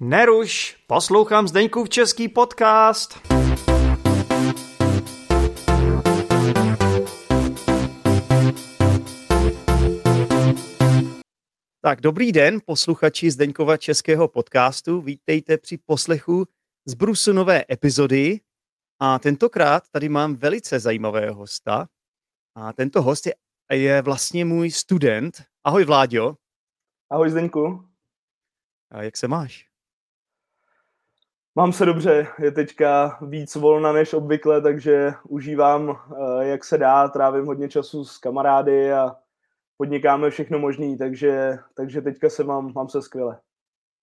Neruš, poslouchám Zdeňkův český podcast. Tak dobrý den, posluchači Zdeňkova českého podcastu. Vítejte při poslechu z Brusu nové epizody. A tentokrát tady mám velice zajímavého hosta. A tento host je, je vlastně můj student. Ahoj Vláďo. Ahoj Zdeňku. A jak se máš? Mám se dobře, je teďka víc volna než obvykle, takže užívám, eh, jak se dá, trávím hodně času s kamarády a podnikáme všechno možný, takže, takže teďka se mám, mám se skvěle.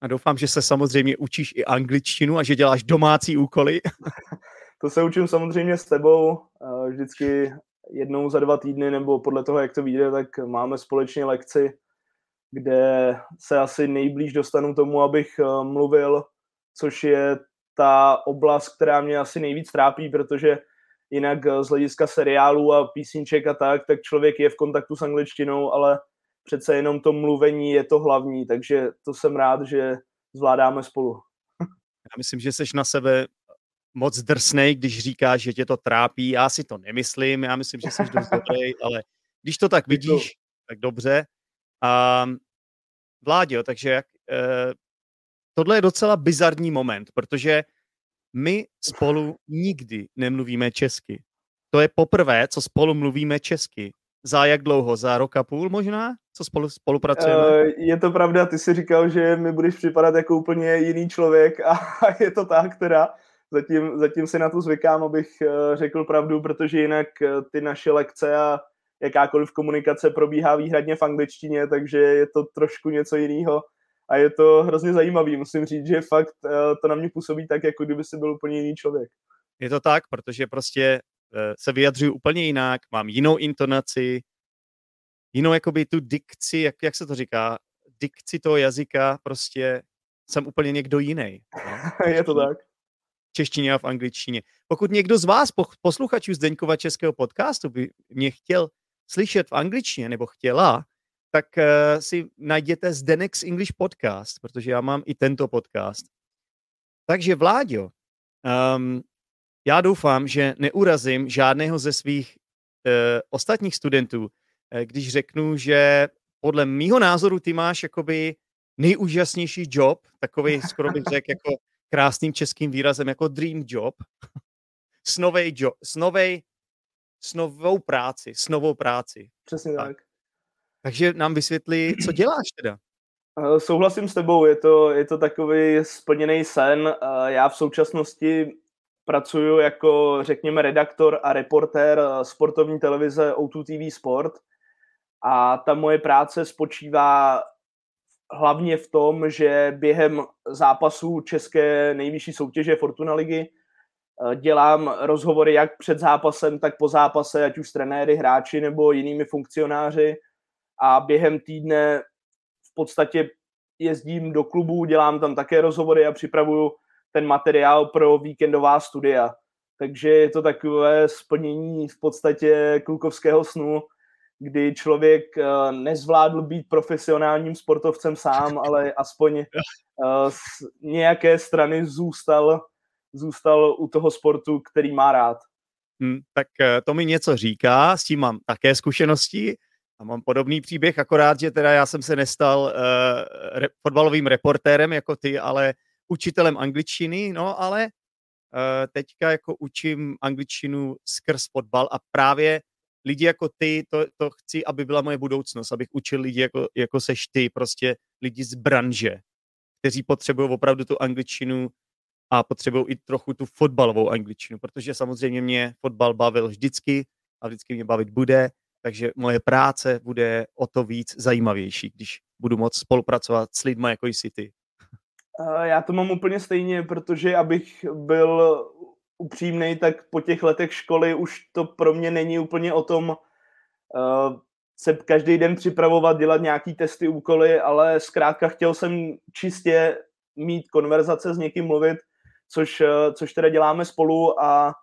A doufám, že se samozřejmě učíš i angličtinu a že děláš domácí úkoly. to se učím samozřejmě s tebou. Eh, vždycky jednou za dva týdny, nebo podle toho, jak to vyjde, tak máme společně lekci, kde se asi nejblíž dostanu tomu, abych eh, mluvil, což je ta oblast, která mě asi nejvíc trápí, protože jinak eh, z hlediska seriálů a písniček a tak, tak člověk je v kontaktu s angličtinou, ale přece jenom to mluvení je to hlavní, takže to jsem rád, že zvládáme spolu. Já myslím, že jsi na sebe moc drsnej, když říkáš, že tě to trápí. Já si to nemyslím, já myslím, že jsi dost dobrý, ale když to tak vidíš, tak dobře. A Vláďo, takže jak, eh, tohle je docela bizarní moment, protože my spolu nikdy nemluvíme česky. To je poprvé, co spolu mluvíme česky. Za jak dlouho? Za rok a půl možná? Co spolu spolupracujeme? Uh, je to pravda, ty jsi říkal, že mi budeš připadat jako úplně jiný člověk a je to tak teda. Zatím, zatím si na to zvykám, abych uh, řekl pravdu, protože jinak uh, ty naše lekce a jakákoliv komunikace probíhá výhradně v angličtině, takže je to trošku něco jiného a je to hrozně zajímavý. Musím říct, že fakt uh, to na mě působí tak, jako kdyby si byl úplně jiný člověk. Je to tak, protože prostě se vyjadřuju úplně jinak, mám jinou intonaci, jinou jakoby tu dikci, jak, jak se to říká, dikci toho jazyka, prostě jsem úplně někdo jiný. No? je to tak. Češtině a v angličtině. Pokud někdo z vás, posluchačů Zdeňkova českého podcastu, by mě chtěl slyšet v angličtině, nebo chtěla, tak uh, si najděte Zdenex English Podcast, protože já mám i tento podcast. Takže Vláďo, um, já doufám, že neurazím žádného ze svých uh, ostatních studentů, uh, když řeknu, že podle mýho názoru ty máš jakoby nejúžasnější job, takový skoro bych řekl jako krásným českým výrazem, jako dream job, snovej job, snovej, snovou práci, snovou práci. Přesně tak. tak. Takže nám vysvětli, co děláš teda. Eh, souhlasím s tebou, je to, je to takový splněný sen. Eh, já v současnosti pracuji jako, řekněme, redaktor a reportér eh, sportovní televize O2 TV Sport a ta moje práce spočívá hlavně v tom, že během zápasů české nejvyšší soutěže Fortuna ligy dělám rozhovory jak před zápasem, tak po zápase, ať už s trenéry, hráči nebo jinými funkcionáři a během týdne v podstatě jezdím do klubů, dělám tam také rozhovory a připravuju ten materiál pro víkendová studia. Takže je to takové splnění v podstatě klukovského snu, kdy člověk eh, nezvládl být profesionálním sportovcem sám, ale aspoň eh, z nějaké strany zůstal, zůstal u toho sportu, který má rád. Hmm, tak eh, to mi něco říká, s tím mám také zkušenosti. A mám podobný příběh, akorát, že teda já jsem se nestal uh, re, fotbalovým reportérem jako ty, ale učitelem angličtiny, no ale uh, teďka jako učím angličtinu skrz fotbal a právě lidi jako ty, to, to chci, aby byla moje budoucnost, abych učil lidi jako, jako seš ty, prostě lidi z branže, kteří potřebují opravdu tu angličtinu a potřebují i trochu tu fotbalovou angličtinu, protože samozřejmě mě fotbal bavil vždycky a vždycky mě bavit bude takže moje práce bude o to víc zajímavější, když budu moct spolupracovat s lidmi jako jsi ty. Já to mám úplně stejně, protože abych byl upřímný, tak po těch letech školy už to pro mě není úplně o tom uh, se každý den připravovat, dělat nějaký testy, úkoly, ale zkrátka chtěl jsem čistě mít konverzace s někým mluvit, což, uh, což teda děláme spolu a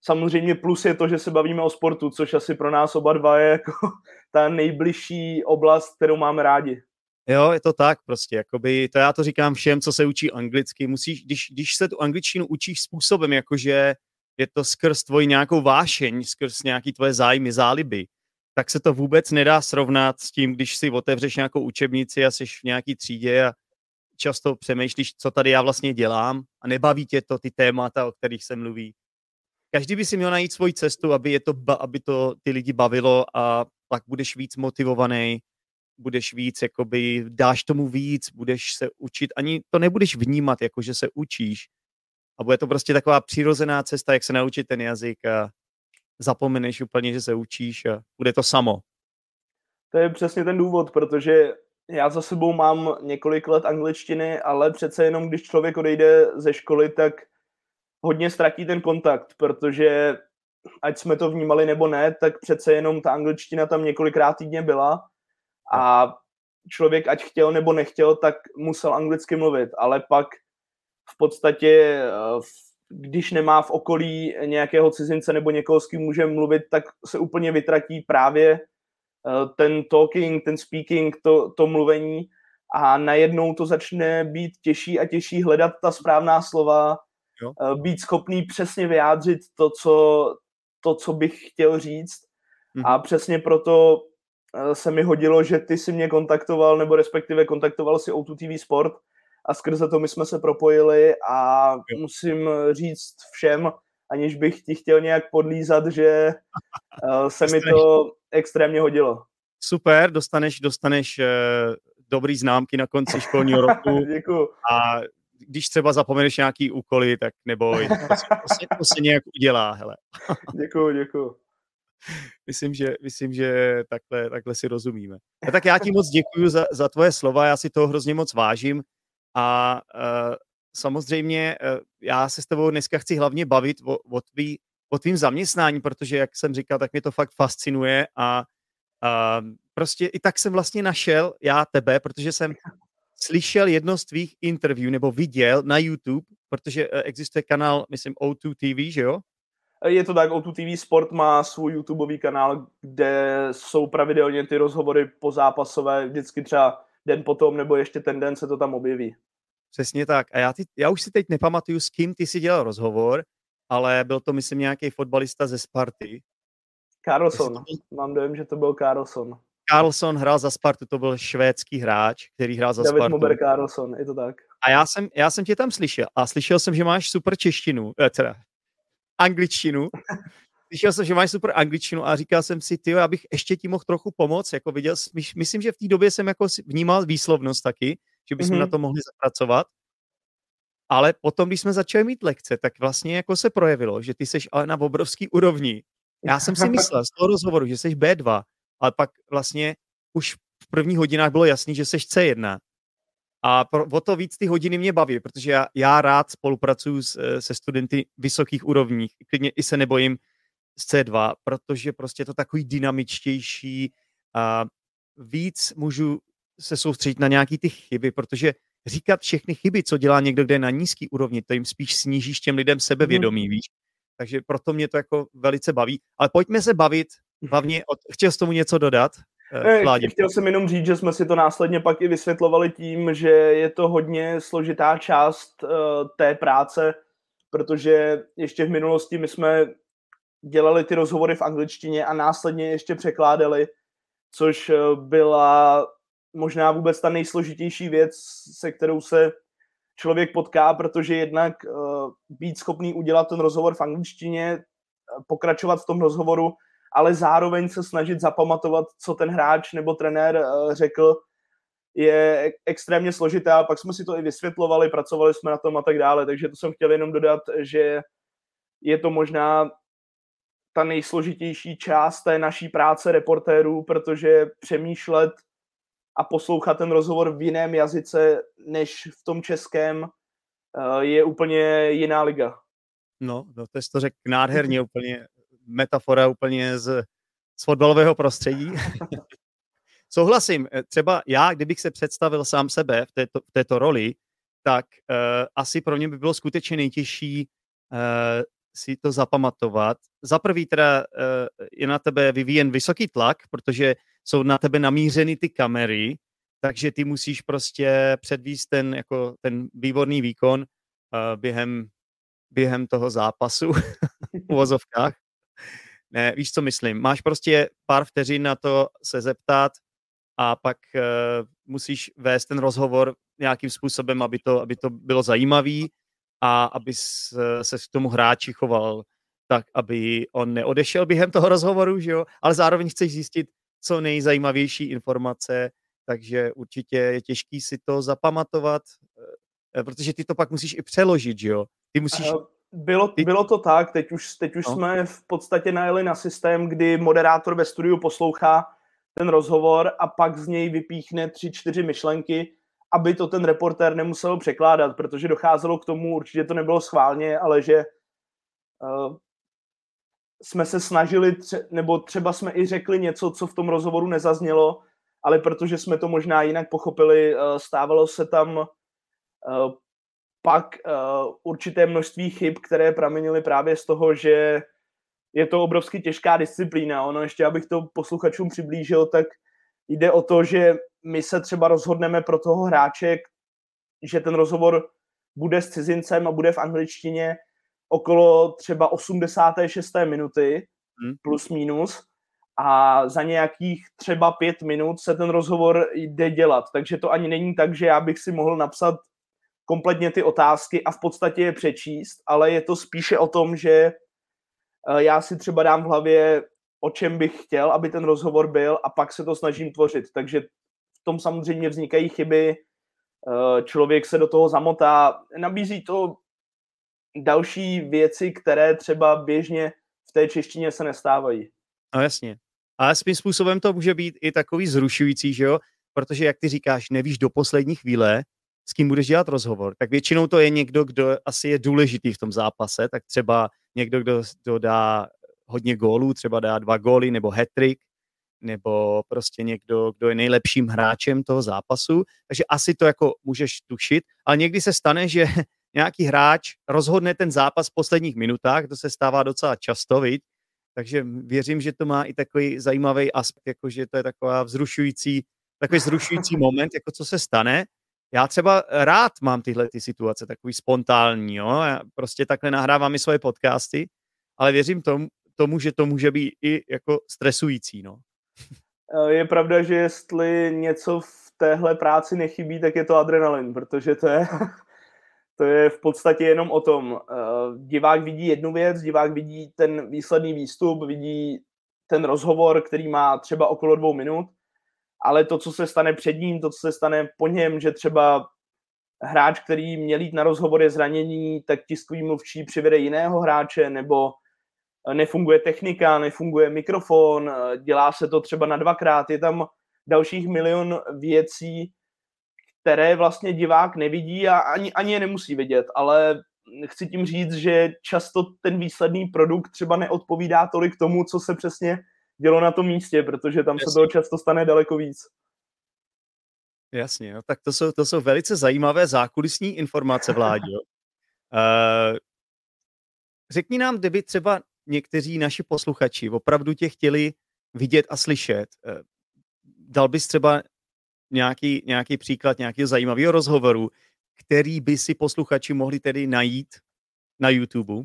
samozřejmě plus je to, že se bavíme o sportu, což asi pro nás oba dva je jako ta nejbližší oblast, kterou máme rádi. Jo, je to tak prostě, jakoby, to já to říkám všem, co se učí anglicky, musíš, když, když se tu angličtinu učíš způsobem, jakože je to skrz tvoji nějakou vášeň, skrz nějaký tvoje zájmy, záliby, tak se to vůbec nedá srovnat s tím, když si otevřeš nějakou učebnici a jsi v nějaký třídě a často přemýšlíš, co tady já vlastně dělám a nebaví tě to ty témata, o kterých se mluví. Každý by si měl najít svoji cestu, aby, je to, aby to ty lidi bavilo a pak budeš víc motivovaný, budeš víc, jakoby dáš tomu víc, budeš se učit, ani to nebudeš vnímat, jako že se učíš. A bude to prostě taková přirozená cesta, jak se naučit ten jazyk a zapomeneš úplně, že se učíš a bude to samo. To je přesně ten důvod, protože já za sebou mám několik let angličtiny, ale přece jenom, když člověk odejde ze školy, tak hodně ztratí ten kontakt, protože ať jsme to vnímali nebo ne, tak přece jenom ta angličtina tam několikrát týdně byla a člověk, ať chtěl nebo nechtěl, tak musel anglicky mluvit, ale pak v podstatě, eh, když nemá v okolí nějakého cizince nebo někoho, s kým může mluvit, tak se úplně vytratí právě eh, ten talking, ten speaking, to, to mluvení a najednou to začne být těžší a těžší hledat ta správná slova, jo. Eh, být schopný přesně vyjádřit to, co, to, co bych chtěl říct. Mm-hmm. A přesně proto se mi hodilo, že ty si mě kontaktoval, nebo respektive kontaktoval si O2 TV Sport a skrze to my jsme se propojili a musím říct všem, aniž bych ti chtěl nějak podlízat, že se mi to extrémně hodilo. Super, dostaneš, dostaneš uh, dobrý známky na konci školního roku. Děkuju. A když třeba zapomeneš nějaký úkoly, tak neboj, to, to, se, to se nějak udělá, hele. děkuju, děkuju myslím, že, myslím, že takhle, takhle si rozumíme. A tak já ti moc děkuji za, za tvoje slova, já si toho hrozně moc vážím a uh, samozřejmě uh, já se s tebou dneska chci hlavně bavit o, o, tvý, o zaměstnání, protože, jak jsem říkal, tak mě to fakt fascinuje a uh, prostě i tak jsem vlastně našel já tebe, protože jsem slyšel jedno z tvých interview nebo viděl na YouTube, protože existuje kanál, myslím, O2 TV, že jo? Je to tak, O2 TV Sport má svůj YouTubeový kanál, kde jsou pravidelně ty rozhovory po zápasové, vždycky třeba den potom, nebo ještě ten den se to tam objeví. Přesně tak. A já, ty, já už si teď nepamatuju, s kým ty si dělal rozhovor, ale byl to, myslím, nějaký fotbalista ze Sparty. Carlson. Mám dojem, že to byl Carlson. Carlson hrál za Spartu, to byl švédský hráč, který hrál za David Spartu. Mober Carlson, je to tak. A já jsem, já jsem tě tam slyšel a slyšel jsem, že máš super češtinu, eh, teda angličtinu. Slyšel jsem, že máš super angličtinu a říkal jsem si, ty, abych ještě ti mohl trochu pomoct. Jako viděl, myslím, že v té době jsem jako vnímal výslovnost taky, že bychom mm-hmm. na to mohli zapracovat. Ale potom, když jsme začali mít lekce, tak vlastně jako se projevilo, že ty seš ale na obrovský úrovni. Já jsem si myslel z toho rozhovoru, že seš B2, ale pak vlastně už v prvních hodinách bylo jasný, že seš C1. A pro, o to víc ty hodiny mě baví, protože já, já rád spolupracuju s, eh, se studenty vysokých úrovních, klidně i se nebojím z C2, protože prostě je to takový dynamičtější a víc můžu se soustředit na nějaký ty chyby, protože říkat všechny chyby, co dělá někdo, kde je na nízký úrovni, to jim spíš snížíš těm lidem sebevědomí, mm. víš. Takže proto mě to jako velice baví. Ale pojďme se bavit hlavně, od, chtěl jsi tomu něco dodat? Vládě. Chtěl jsem jenom říct, že jsme si to následně pak i vysvětlovali tím, že je to hodně složitá část uh, té práce, protože ještě v minulosti my jsme dělali ty rozhovory v angličtině a následně ještě překládali, což eh, byla možná vůbec ta nejsložitější věc, se kterou se člověk potká, protože jednak uh, být schopný udělat ten rozhovor v angličtině, pokračovat v tom rozhovoru ale zároveň se snažit zapamatovat, co ten hráč nebo trenér eh, řekl, je extrémně složité a pak jsme si to i vysvětlovali, pracovali jsme na tom a tak dále, takže to jsem chtěl jenom dodat, že je to možná ta nejsložitější část té naší práce reportérů, protože přemýšlet a poslouchat ten rozhovor v jiném jazyce než v tom českém eh, je úplně jiná liga. No, no to jsi to řekl nádherně úplně metafora úplně z, z fotbalového prostředí. Souhlasím. Eh, třeba já, kdybych se představil sám sebe v této, v této roli, tak uh, asi pro mě by bylo skutečně nejtěžší uh, si to zapamatovat. Za prvý teda uh, je na tebe vyvíjen vysoký tlak, protože jsou na tebe namířeny ty kamery, takže ty musíš prostě předvíst ten, jako ten výborný výkon uh, během, během toho zápasu v uvozovkách. Ne, víš, co myslím. Máš prostě pár vteřin na to se zeptat a pak uh, musíš vést ten rozhovor nějakým způsobem, aby to, aby to bylo zajímavý a aby se k tomu hráči choval tak, aby on neodešel během toho rozhovoru, že jo? ale zároveň chceš zjistit co nejzajímavější informace, takže určitě je těžký si to zapamatovat, eh, protože ty to pak musíš i přeložit, že jo? Ty musíš... Bylo, bylo to tak, teď už, teď už no. jsme v podstatě najeli na systém, kdy moderátor ve studiu poslouchá ten rozhovor a pak z něj vypíchne tři, čtyři myšlenky, aby to ten reportér nemusel překládat, protože docházelo k tomu, určitě to nebylo schválně, ale že uh, jsme se snažili, tře- nebo třeba jsme i řekli něco, co v tom rozhovoru nezaznělo, ale protože jsme to možná jinak pochopili, uh, stávalo se tam uh, pak uh, určité množství chyb, které pramenily právě z toho, že je to obrovsky těžká disciplína. Ono ještě, abych to posluchačům přiblížil, tak jde o to, že my se třeba rozhodneme pro toho hráče, že ten rozhovor bude s cizincem a bude v angličtině okolo třeba 86. minuty hmm. plus minus a za nějakých třeba pět minut se ten rozhovor jde dělat. Takže to ani není tak, že já bych si mohl napsat kompletně ty otázky a v podstatě je přečíst, ale je to spíše o tom, že eh, já si třeba dám v hlavě, o čem bych chtěl, aby ten rozhovor byl a pak se to snažím tvořit. Takže v tom samozřejmě vznikají chyby, eh, člověk se do toho zamotá, nabízí to další věci, které třeba běžně v té češtině se nestávají. No jasně. Ale svým způsobem to může být i takový zrušující, že jo? Protože, jak ty říkáš, nevíš do poslední chvíle, s kým budeš dělat rozhovor. Tak většinou to je někdo, kdo asi je důležitý v tom zápase, tak třeba někdo, kdo, kdo dá hodně gólů, třeba dá dva góly nebo hat-trick, nebo prostě někdo, kdo je nejlepším hráčem toho zápasu. Takže asi to jako můžeš tušit, ale někdy se stane, že nějaký hráč rozhodne ten zápas v posledních minutách, to se stává docela často, viď? takže věřím, že to má i takový zajímavý aspekt, jako že to je taková vzrušující, takový vzrušující moment, jako co se stane. Já třeba rád mám tyhle ty situace, takový spontánní, jo? Já prostě takhle nahrávám i svoje podcasty, ale věřím tomu, tomu, že to může být i jako stresující, no. Je pravda, že jestli něco v téhle práci nechybí, tak je to adrenalin, protože to je to je v podstatě jenom o tom. Uh, divák vidí jednu věc, divák vidí ten výsledný výstup, vidí ten rozhovor, který má třeba okolo dvou minut, ale to, co se stane před ním, to, co se stane po něm, že třeba hráč, který měl jít na rozhovor je zranění, tak tiskový mluvčí přivede jiného hráče, nebo nefunguje technika, nefunguje mikrofon, dělá se to třeba na dvakrát, je tam dalších milion věcí, které vlastně divák nevidí a ani, ani je nemusí vidět, ale chci tím říct, že často ten výsledný produkt třeba neodpovídá tolik tomu, co se přesně dělo na tom místě, protože tam Jasně. se toho často stane daleko víc. Jasně, no, tak to jsou, to jsou velice zajímavé zákulisní informace, vládě. Uh, řekni nám, kdyby třeba někteří naši posluchači opravdu tě chtěli vidět a slyšet, uh, dal bys třeba nějaký, nějaký příklad nějakého zajímavého rozhovoru, který by si posluchači mohli tedy najít na YouTube.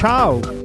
Tchau!